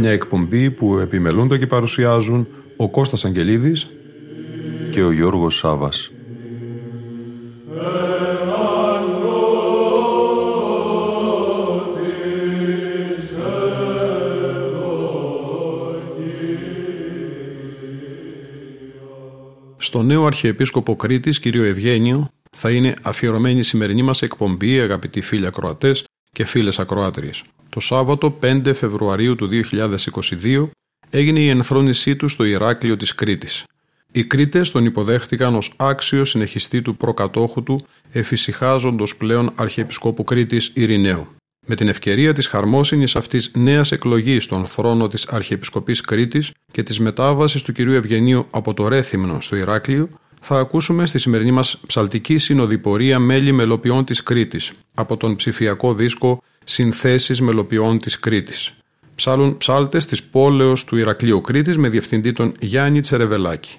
Μια εκπομπή που επιμελούνται και παρουσιάζουν ο Κώστας Αγγελίδης και ο Γιώργος Σάβας. Στο νέο Αρχιεπίσκοπο Κρήτης, κύριο Ευγένιο, θα είναι αφιερωμένη η σημερινή μας εκπομπή, αγαπητοί φίλοι ακροατές και φίλες ακροάτριες. Το Σάββατο 5 Φεβρουαρίου του 2022 έγινε η ενθρόνησή του στο Ηράκλειο της Κρήτης. Οι Κρήτες τον υποδέχτηκαν ως άξιο συνεχιστή του προκατόχου του, εφησυχάζοντος πλέον Αρχιεπισκόπου Κρήτης Ειρηναίου. Με την ευκαιρία της χαρμόσυνης αυτής νέας εκλογής στον θρόνο της Αρχιεπισκοπής Κρήτης και της μετάβασης του κυρίου Ευγενίου από το Ρέθυμνο στο Ηράκλειο, θα ακούσουμε στη σημερινή μας ψαλτική συνοδοιπορία μέλη μελοποιών της Κρήτης από τον ψηφιακό δίσκο «Συνθέσεις μελοποιών της Κρήτης». Ψάλουν ψάλτες της πόλεως του Ηρακλείου Κρήτης με διευθυντή τον Γιάννη Τσερεβελάκη.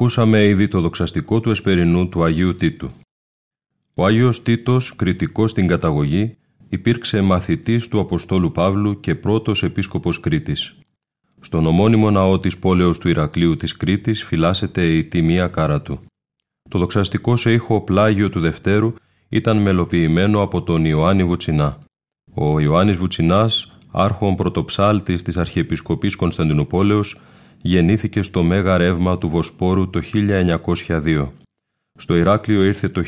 Ακούσαμε ήδη το δοξαστικό του εσπερινού του Αγίου Τίτου. Ο Άγιος Τίτος, κριτικός στην καταγωγή, υπήρξε μαθητής του Αποστόλου Παύλου και πρώτος επίσκοπος Κρήτης. Στον ομώνυμο ναό της πόλεως του Ηρακλείου της Κρήτης φυλάσσεται η τιμία κάρα του. Το δοξαστικό σε ήχο πλάγιο του Δευτέρου ήταν μελοποιημένο από τον Ιωάννη Βουτσινά. Ο Ιωάννης Βουτσινάς, άρχον πρωτοψάλτης της Αρχιεπισκοπής Κωνσταντινούπολεως, γεννήθηκε στο Μέγα Ρεύμα του Βοσπόρου το 1902. Στο Ηράκλειο ήρθε το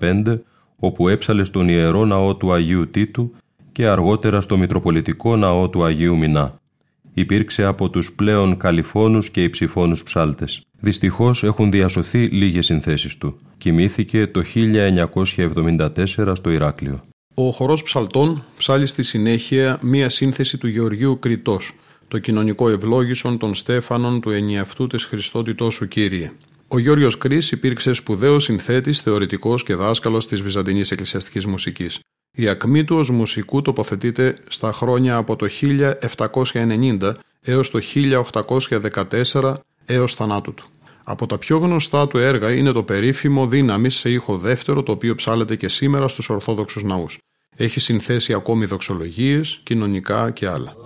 1935, όπου έψαλε στον Ιερό Ναό του Αγίου Τίτου και αργότερα στο Μητροπολιτικό Ναό του Αγίου Μινά. Υπήρξε από τους πλέον καλυφώνους και υψηφώνους ψάλτες. Δυστυχώς έχουν διασωθεί λίγες συνθέσεις του. Κοιμήθηκε το 1974 στο Ηράκλειο. Ο χορός ψαλτών ψάλει στη συνέχεια μία σύνθεση του Γεωργίου Κριτός, το κοινωνικό ευλόγησον των Στέφανων του ενιαυτού της Χριστότητός σου Κύριε. Ο Γιώργος Κρίς υπήρξε σπουδαίος συνθέτης, θεωρητικός και δάσκαλος της Βυζαντινής Εκκλησιαστικής Μουσικής. Η ακμή του ως μουσικού τοποθετείται στα χρόνια από το 1790 έως το 1814 έως θανάτου του. Από τα πιο γνωστά του έργα είναι το περίφημο «Δύναμη» σε ήχο δεύτερο, το οποίο ψάλεται και σήμερα στους Ορθόδοξους ναούς. Έχει συνθέσει ακόμη δοξολογίες, κοινωνικά και άλλα.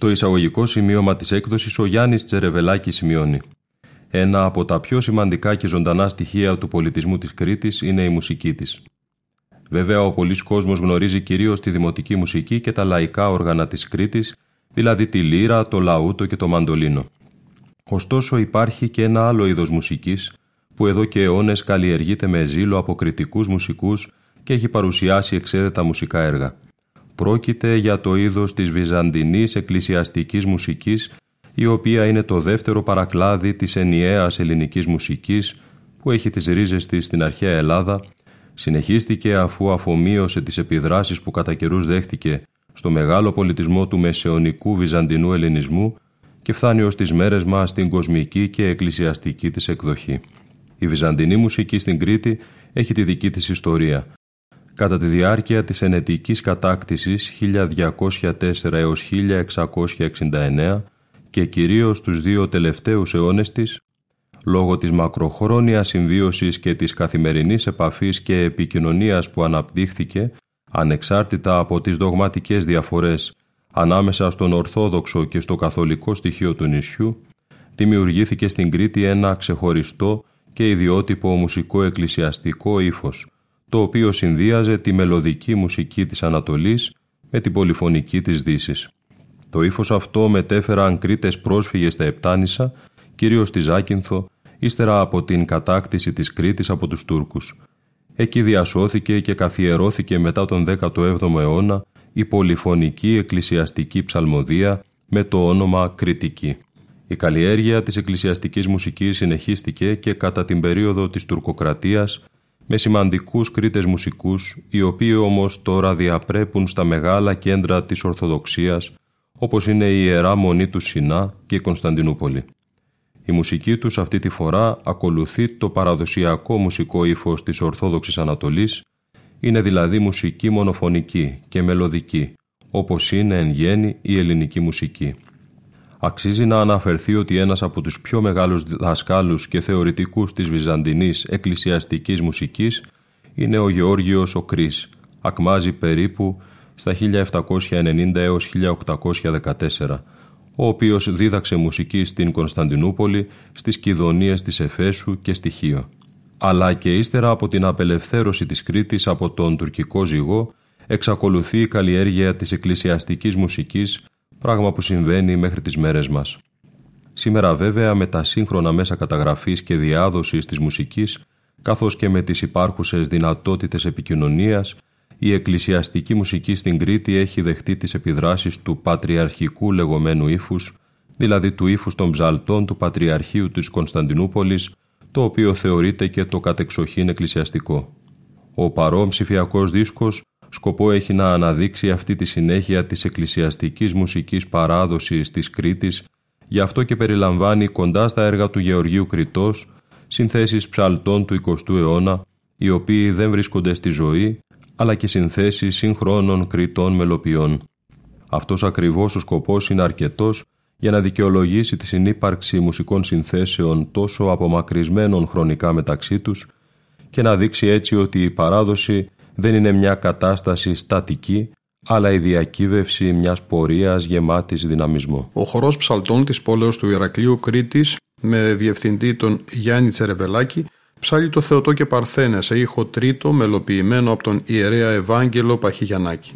Στο εισαγωγικό σημείωμα της έκδοσης ο Γιάννης Τσερεβελάκης σημειώνει «Ένα από τα πιο σημαντικά και ζωντανά στοιχεία του πολιτισμού της Κρήτης είναι η μουσική της. Βέβαια, ο πολλή κόσμος γνωρίζει κυρίως τη δημοτική μουσική και τα λαϊκά όργανα της Κρήτης, δηλαδή τη λύρα, το λαούτο και το μαντολίνο. Ωστόσο υπάρχει και ένα άλλο είδος μουσικής, που εδώ και αιώνες καλλιεργείται με ζήλο από κριτικούς μουσικούς και έχει παρουσιάσει εξαίρετα μουσικά έργα. Πρόκειται για το είδος της βυζαντινής εκκλησιαστικής μουσικής, η οποία είναι το δεύτερο παρακλάδι της ενιαίας ελληνικής μουσικής που έχει τις ρίζες της στην αρχαία Ελλάδα, συνεχίστηκε αφού αφομοίωσε τις επιδράσεις που κατά καιρούς δέχτηκε στο μεγάλο πολιτισμό του μεσαιωνικού βυζαντινού ελληνισμού και φτάνει ως τις μέρες μας στην κοσμική και εκκλησιαστική της εκδοχή. Η βυζαντινή μουσική στην Κρήτη έχει τη δική της ιστορία. Κατά τη διάρκεια της ενετικής κατάκτησης 1204 έως 1669 και κυρίως τους δύο τελευταίους αιώνες της, λόγω της μακροχρόνιας συμβίωσης και της καθημερινής επαφής και επικοινωνίας που αναπτύχθηκε, ανεξάρτητα από τις δογματικές διαφορές ανάμεσα στον Ορθόδοξο και στο Καθολικό στοιχείο του νησιού, δημιουργήθηκε στην Κρήτη ένα ξεχωριστό και ιδιότυπο μουσικό εκκλησιαστικό ύφος, το οποίο συνδύαζε τη μελωδική μουσική της Ανατολής με την πολυφωνική της Δύσης. Το ύφος αυτό μετέφεραν Κρήτες πρόσφυγες στα Επτάνησα, κυρίως στη Ζάκυνθο, ύστερα από την κατάκτηση της Κρήτης από τους Τούρκους. Εκεί διασώθηκε και καθιερώθηκε μετά τον 17ο αιώνα η πολυφωνική εκκλησιαστική ψαλμοδία με το όνομα Κρητική. Η καλλιέργεια της εκκλησιαστικής μουσικής συνεχίστηκε και κατά την περίοδο της τουρκοκρατίας με σημαντικούς Κρήτες μουσικούς, οι οποίοι όμως τώρα διαπρέπουν στα μεγάλα κέντρα της Ορθοδοξίας, όπως είναι η Ιερά Μονή του Σινά και η Κωνσταντινούπολη. Η μουσική τους αυτή τη φορά ακολουθεί το παραδοσιακό μουσικό ύφος της Ορθόδοξης Ανατολής, είναι δηλαδή μουσική μονοφωνική και μελωδική, όπως είναι εν γέννη η ελληνική μουσική. Αξίζει να αναφερθεί ότι ένας από τους πιο μεγάλους δασκάλους και θεωρητικούς της βυζαντινής εκκλησιαστικής μουσικής είναι ο Γεώργιος ο Κρίς, ακμάζει περίπου στα 1790 έως 1814, ο οποίος δίδαξε μουσική στην Κωνσταντινούπολη, στις Κιδωνίες της Εφέσου και στη Χίο. Αλλά και ύστερα από την απελευθέρωση της Κρήτης από τον τουρκικό ζυγό, εξακολουθεί η καλλιέργεια της εκκλησιαστικής μουσικής πράγμα που συμβαίνει μέχρι τις μέρες μας. Σήμερα βέβαια με τα σύγχρονα μέσα καταγραφής και διάδοσης της μουσικής, καθώς και με τις υπάρχουσες δυνατότητες επικοινωνίας, η εκκλησιαστική μουσική στην Κρήτη έχει δεχτεί τις επιδράσεις του πατριαρχικού λεγόμενου ύφους, δηλαδή του ύφους των ψαλτών του Πατριαρχείου της Κωνσταντινούπολης, το οποίο θεωρείται και το κατεξοχήν εκκλησιαστικό. Ο παρόν ψηφιακός δίσκος σκοπό έχει να αναδείξει αυτή τη συνέχεια της εκκλησιαστικής μουσικής παράδοσης της Κρήτης, γι' αυτό και περιλαμβάνει κοντά στα έργα του Γεωργίου Κρητός συνθέσεις ψαλτών του 20ου αιώνα, οι οποίοι δεν βρίσκονται στη ζωή, αλλά και συνθέσεις συγχρόνων Κρητών μελοποιών. Αυτός ακριβώς ο σκοπός είναι αρκετός για να δικαιολογήσει τη συνύπαρξη μουσικών συνθέσεων τόσο απομακρυσμένων χρονικά μεταξύ τους και να δείξει έτσι ότι η παράδοση δεν είναι μια κατάσταση στατική, αλλά η διακύβευση μιας πορείας γεμάτης δυναμισμό. Ο χορός ψαλτών της πόλεως του Ηρακλείου Κρήτης με διευθυντή τον Γιάννη Τσερεβελάκη ψάλει το Θεοτό και Παρθένε σε ήχο τρίτο μελοποιημένο από τον ιερέα Ευάγγελο Παχηγιανάκη.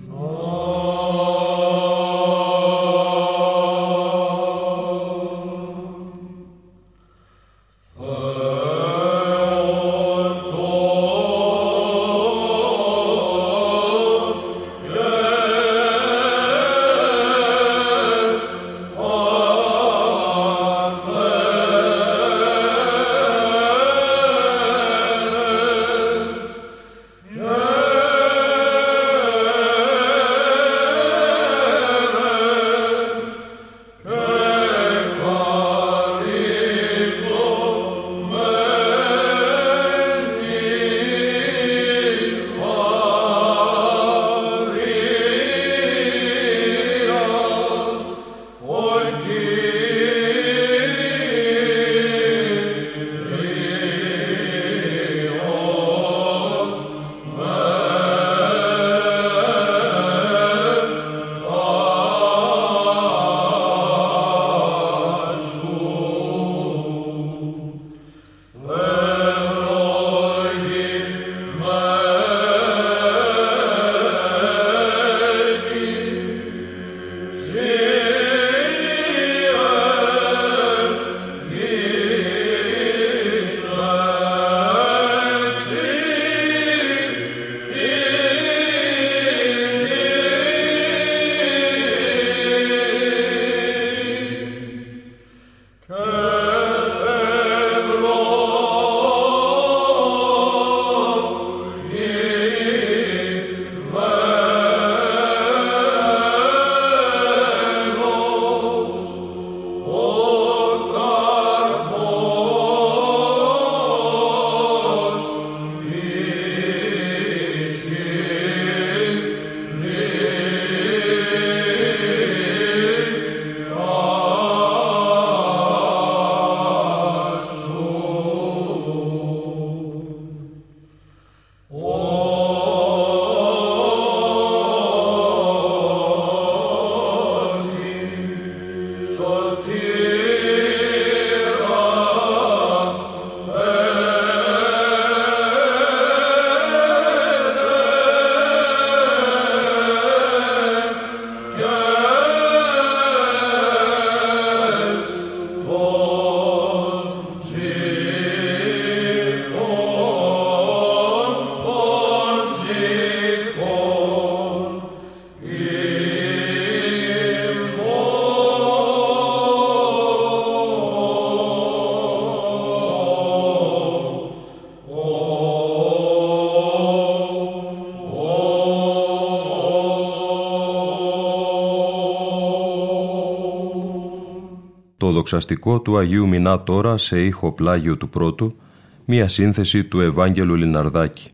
Δοξαστικό του Αγίου Μινά τώρα σε ήχο πλάγιο του πρώτου, μία σύνθεση του Ευάγγελου Λιναρδάκη.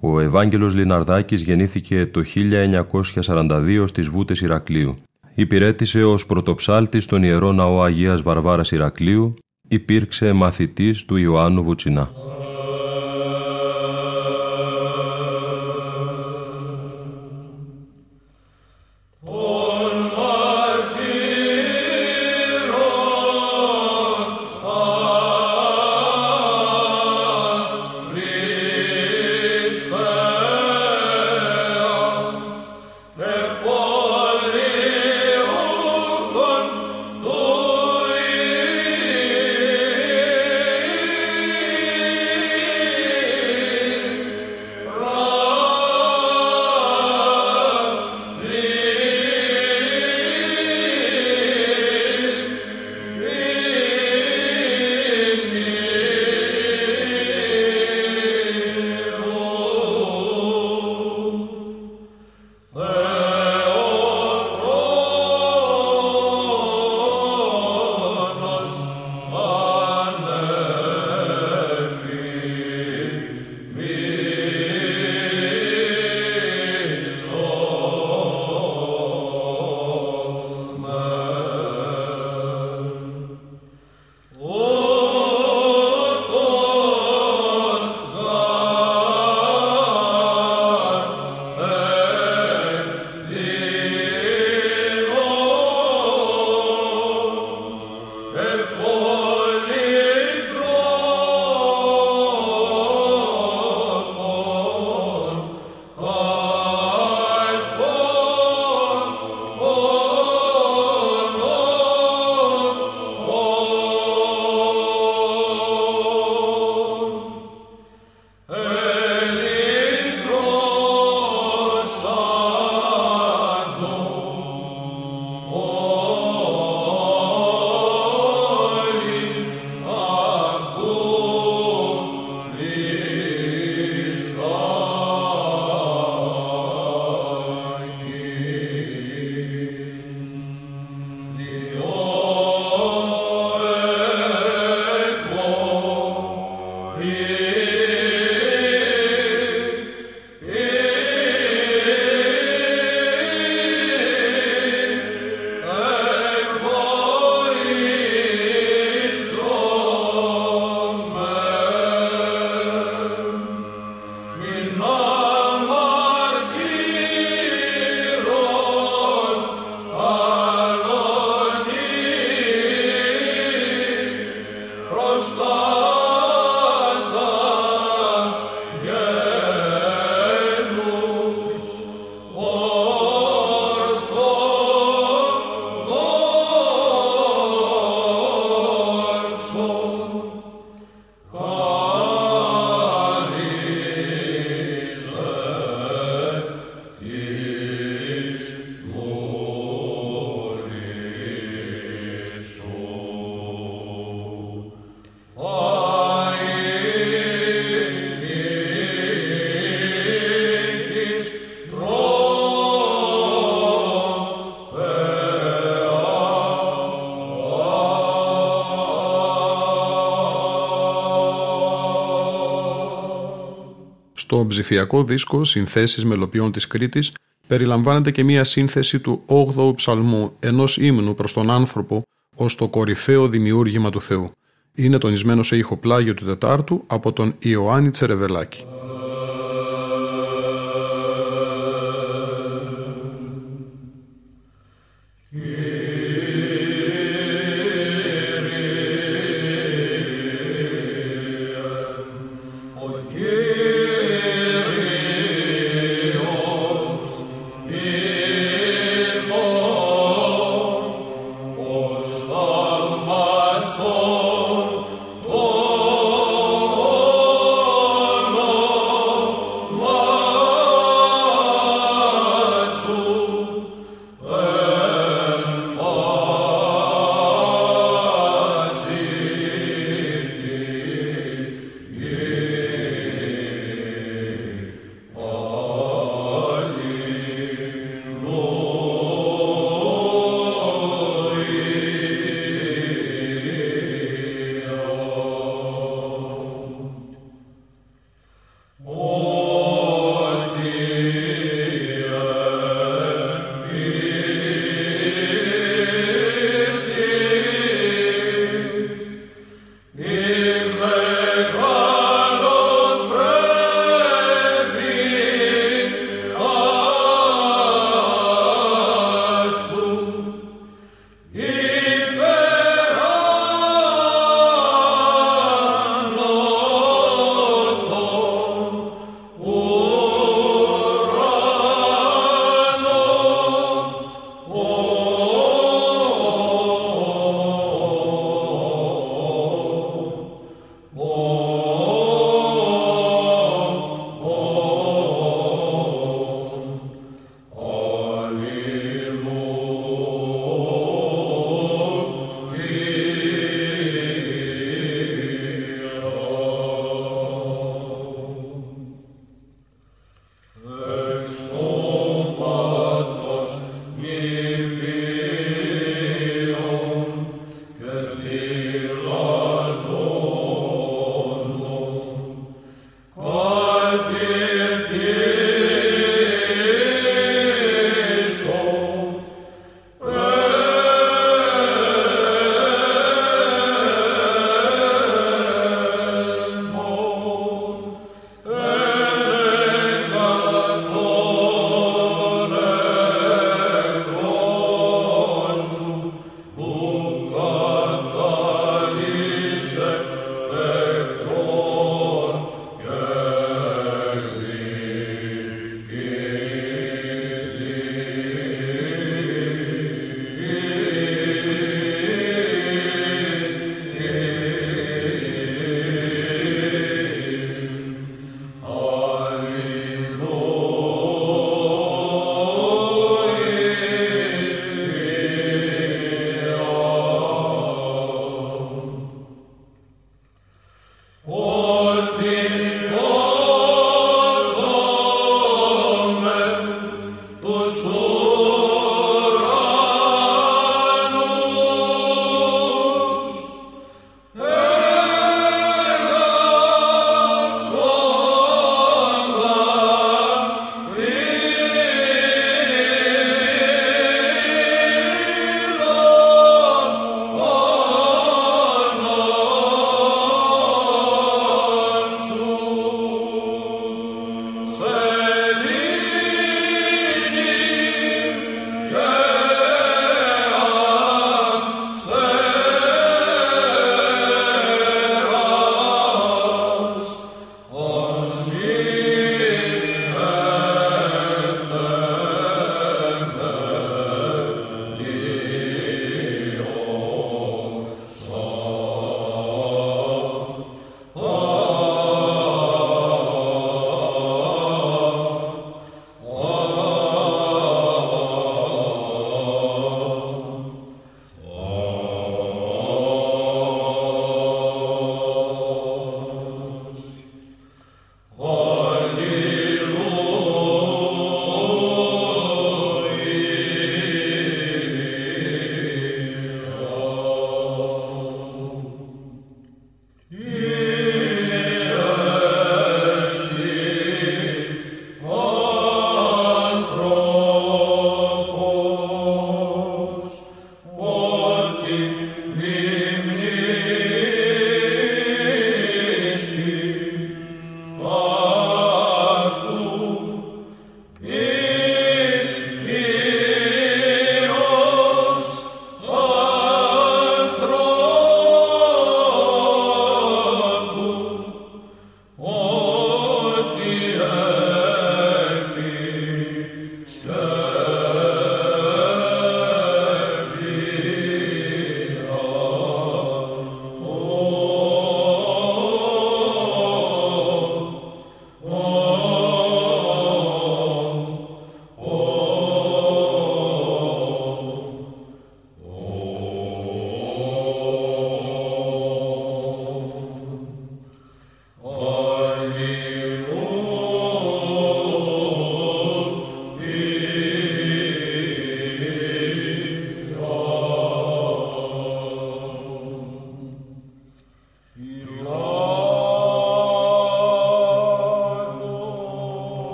Ο Ευάγγελος Λιναρδάκης γεννήθηκε το 1942 στις Βούτες Ηρακλείου. Υπηρέτησε ως πρωτοψάλτης στον Ιερό Ναό Αγίας Βαρβάρας Ηρακλείου, υπήρξε μαθητής του Ιωάννου Βουτσινά. Στο ψηφιακό δίσκο «Συνθέσεις μελοποιών της Κρήτης» περιλαμβάνεται και μία σύνθεση του 8ου ψαλμού ενός ύμνου προς τον άνθρωπο ως το κορυφαίο δημιούργημα του Θεού. Είναι τονισμένο σε ήχο πλάγιο του Τετάρτου από τον Ιωάννη Τσερεβελάκη.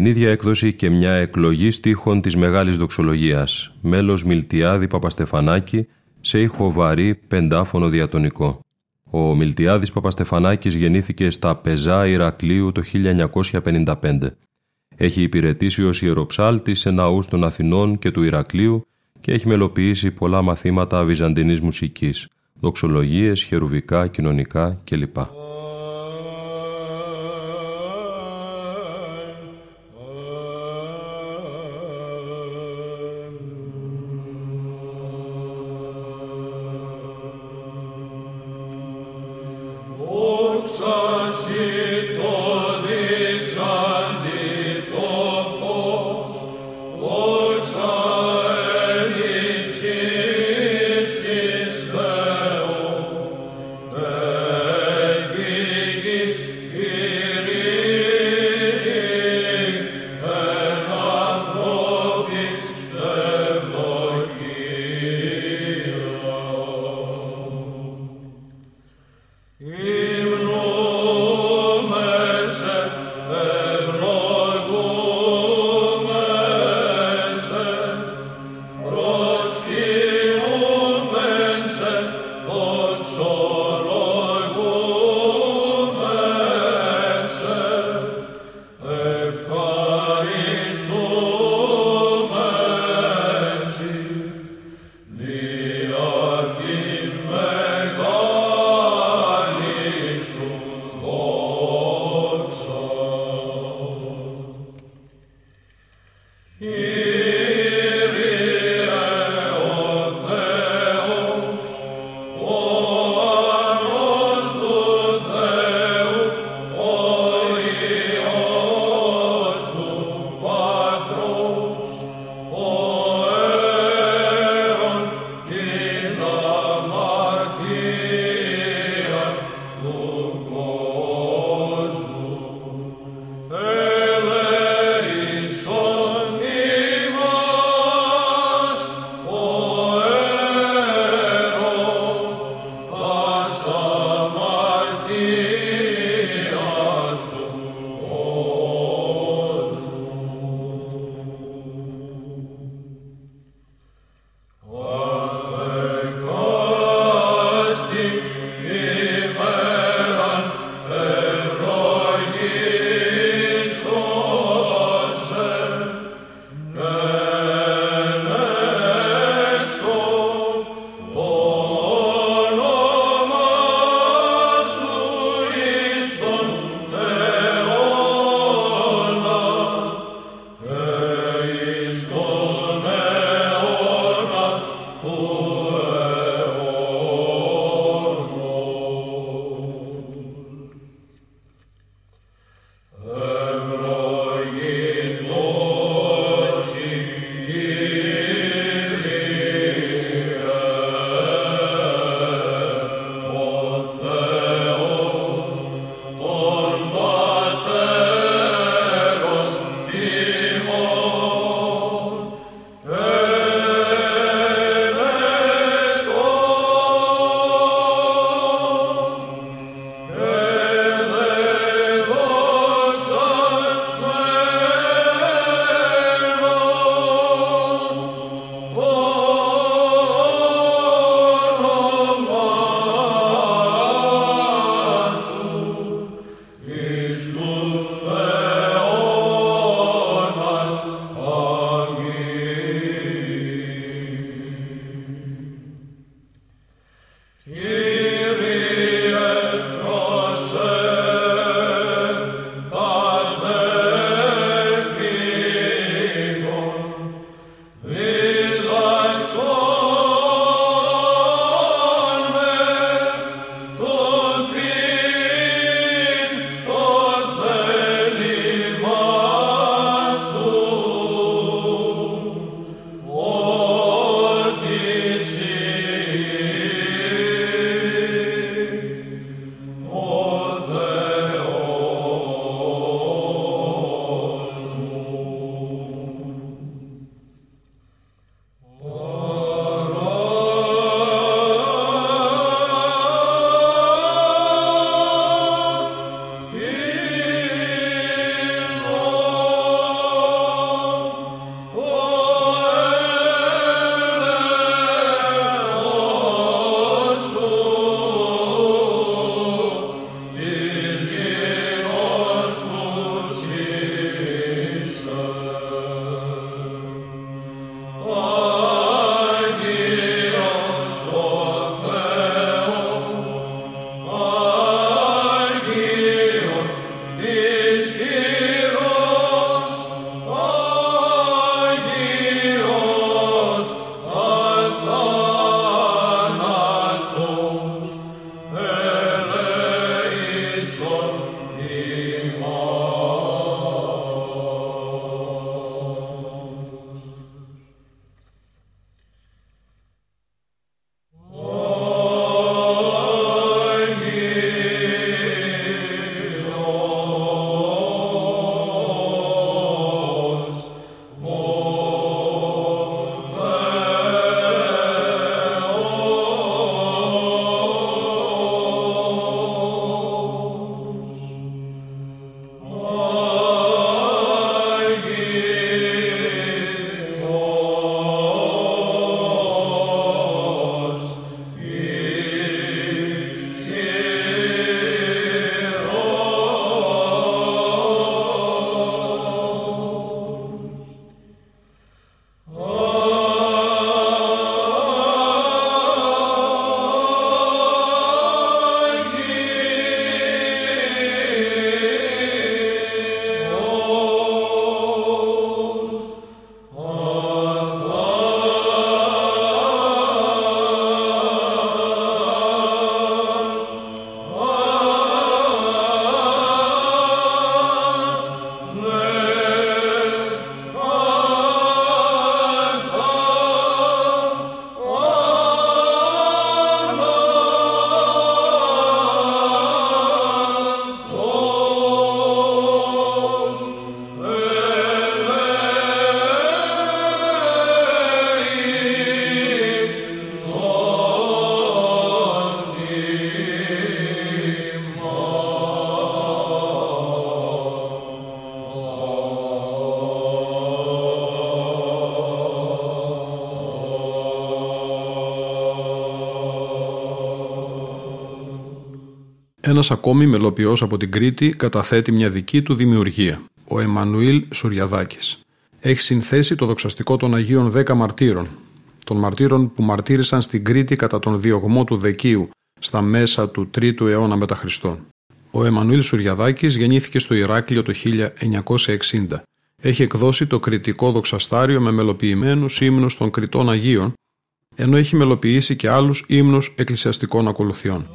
Στην ίδια έκδοση και μια εκλογή στίχων της Μεγάλης Δοξολογίας, μέλος Μιλτιάδη Παπαστεφανάκη, σε ήχο βαρύ πεντάφωνο διατονικό. Ο Μιλτιάδης Παπαστεφανάκης γεννήθηκε στα Πεζά Ηρακλείου το 1955. Έχει υπηρετήσει ως ιεροψάλτης σε ναούς των Αθηνών και του Ηρακλείου και έχει μελοποιήσει πολλά μαθήματα βυζαντινής μουσικής, δοξολογίες, χερουβικά, κοινωνικά κλπ. Ένας ακόμη μελοποιός από την Κρήτη καταθέτει μια δική του δημιουργία, ο Εμμανουήλ Σουριαδάκης. Έχει συνθέσει το δοξαστικό των Αγίων Δέκα Μαρτύρων, των μαρτύρων που μαρτύρησαν στην Κρήτη κατά τον διωγμό του Δεκίου στα μέσα του 3ου αιώνα μετά Χριστόν. Ο Εμμανουήλ Σουριαδάκης γεννήθηκε στο Ηράκλειο το 1960. Έχει εκδώσει το κριτικό δοξαστάριο με μελοποιημένους ύμνους των Κριτών Αγίων, ενώ έχει μελοποιήσει και άλλους ύμνους εκκλησιαστικών ακολουθιών.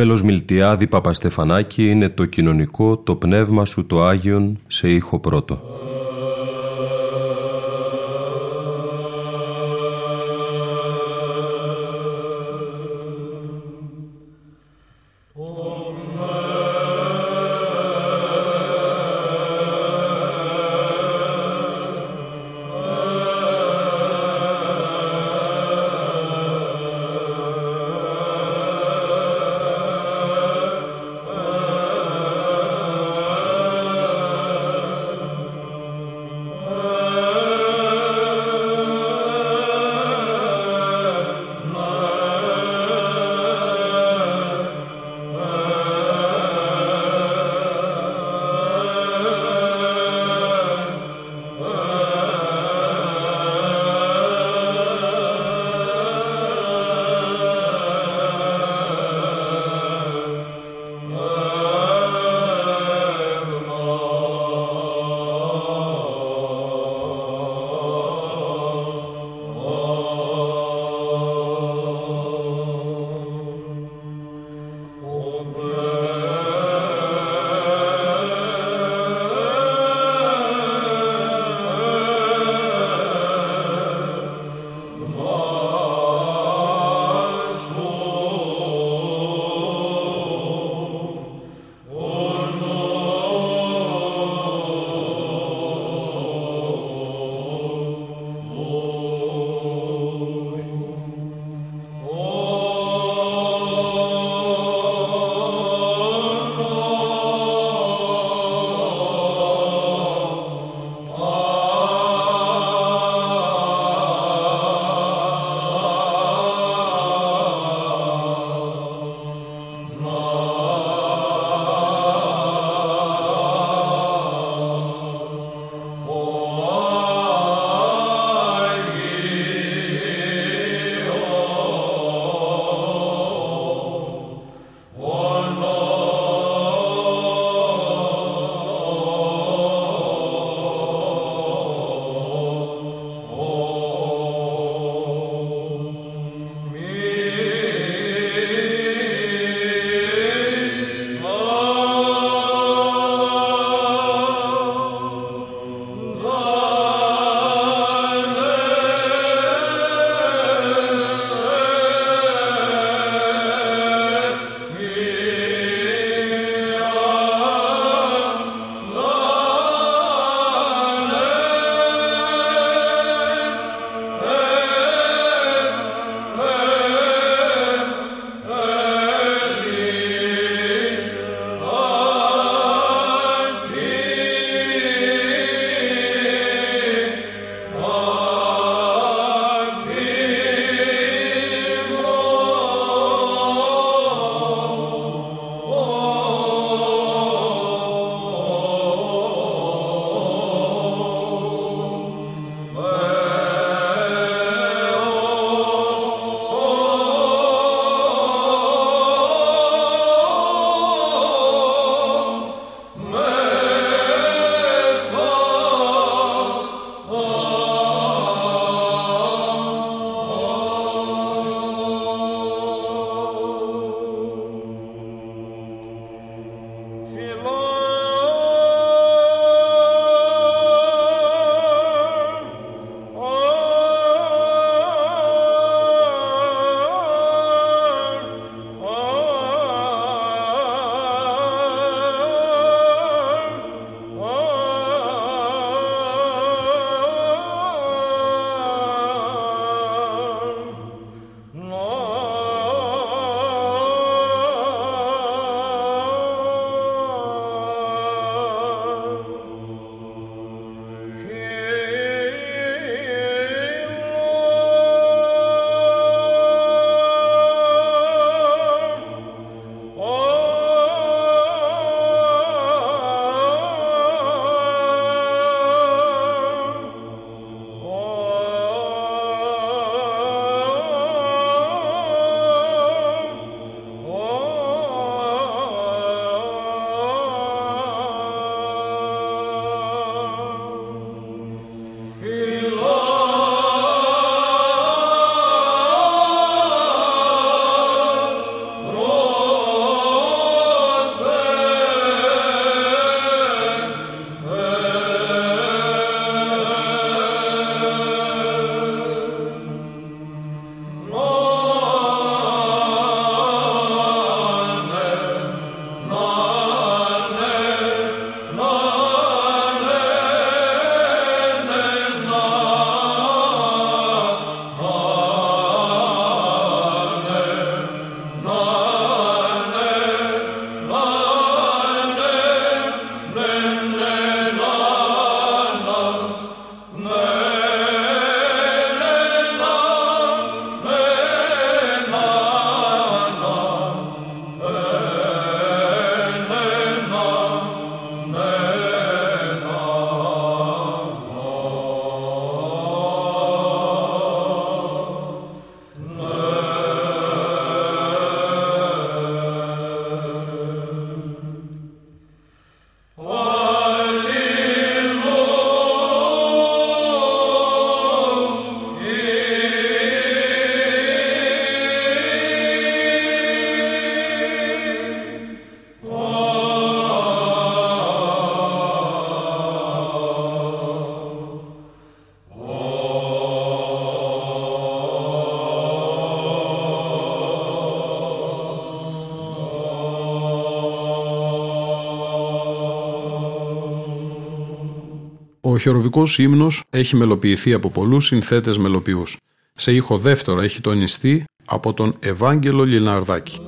Μέλος Μιλτιάδη Παπαστεφανάκη είναι το κοινωνικό «Το πνεύμα σου το Άγιον» σε ήχο πρώτο. Ο χεροβικός ύμνος έχει μελοποιηθεί από πολλούς συνθέτες μελοποιούς. Σε ήχο δεύτερο έχει τονιστεί από τον Ευάγγελο Λιναρδάκη.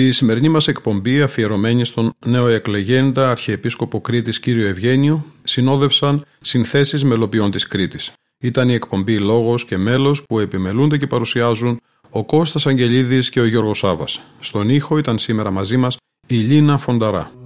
Τη σημερινή μας εκπομπή αφιερωμένη στον νεοεκλεγέντα Αρχιεπίσκοπο Κρήτης κύριο Ευγένιο συνόδευσαν συνθέσεις μελοποιών της Κρήτης. Ήταν η εκπομπή «Λόγος και μέλος» που επιμελούνται και παρουσιάζουν ο Κώστας Αγγελίδης και ο Γιώργος Σάβας. Στον ήχο ήταν σήμερα μαζί μας η Λίνα Φονταρά.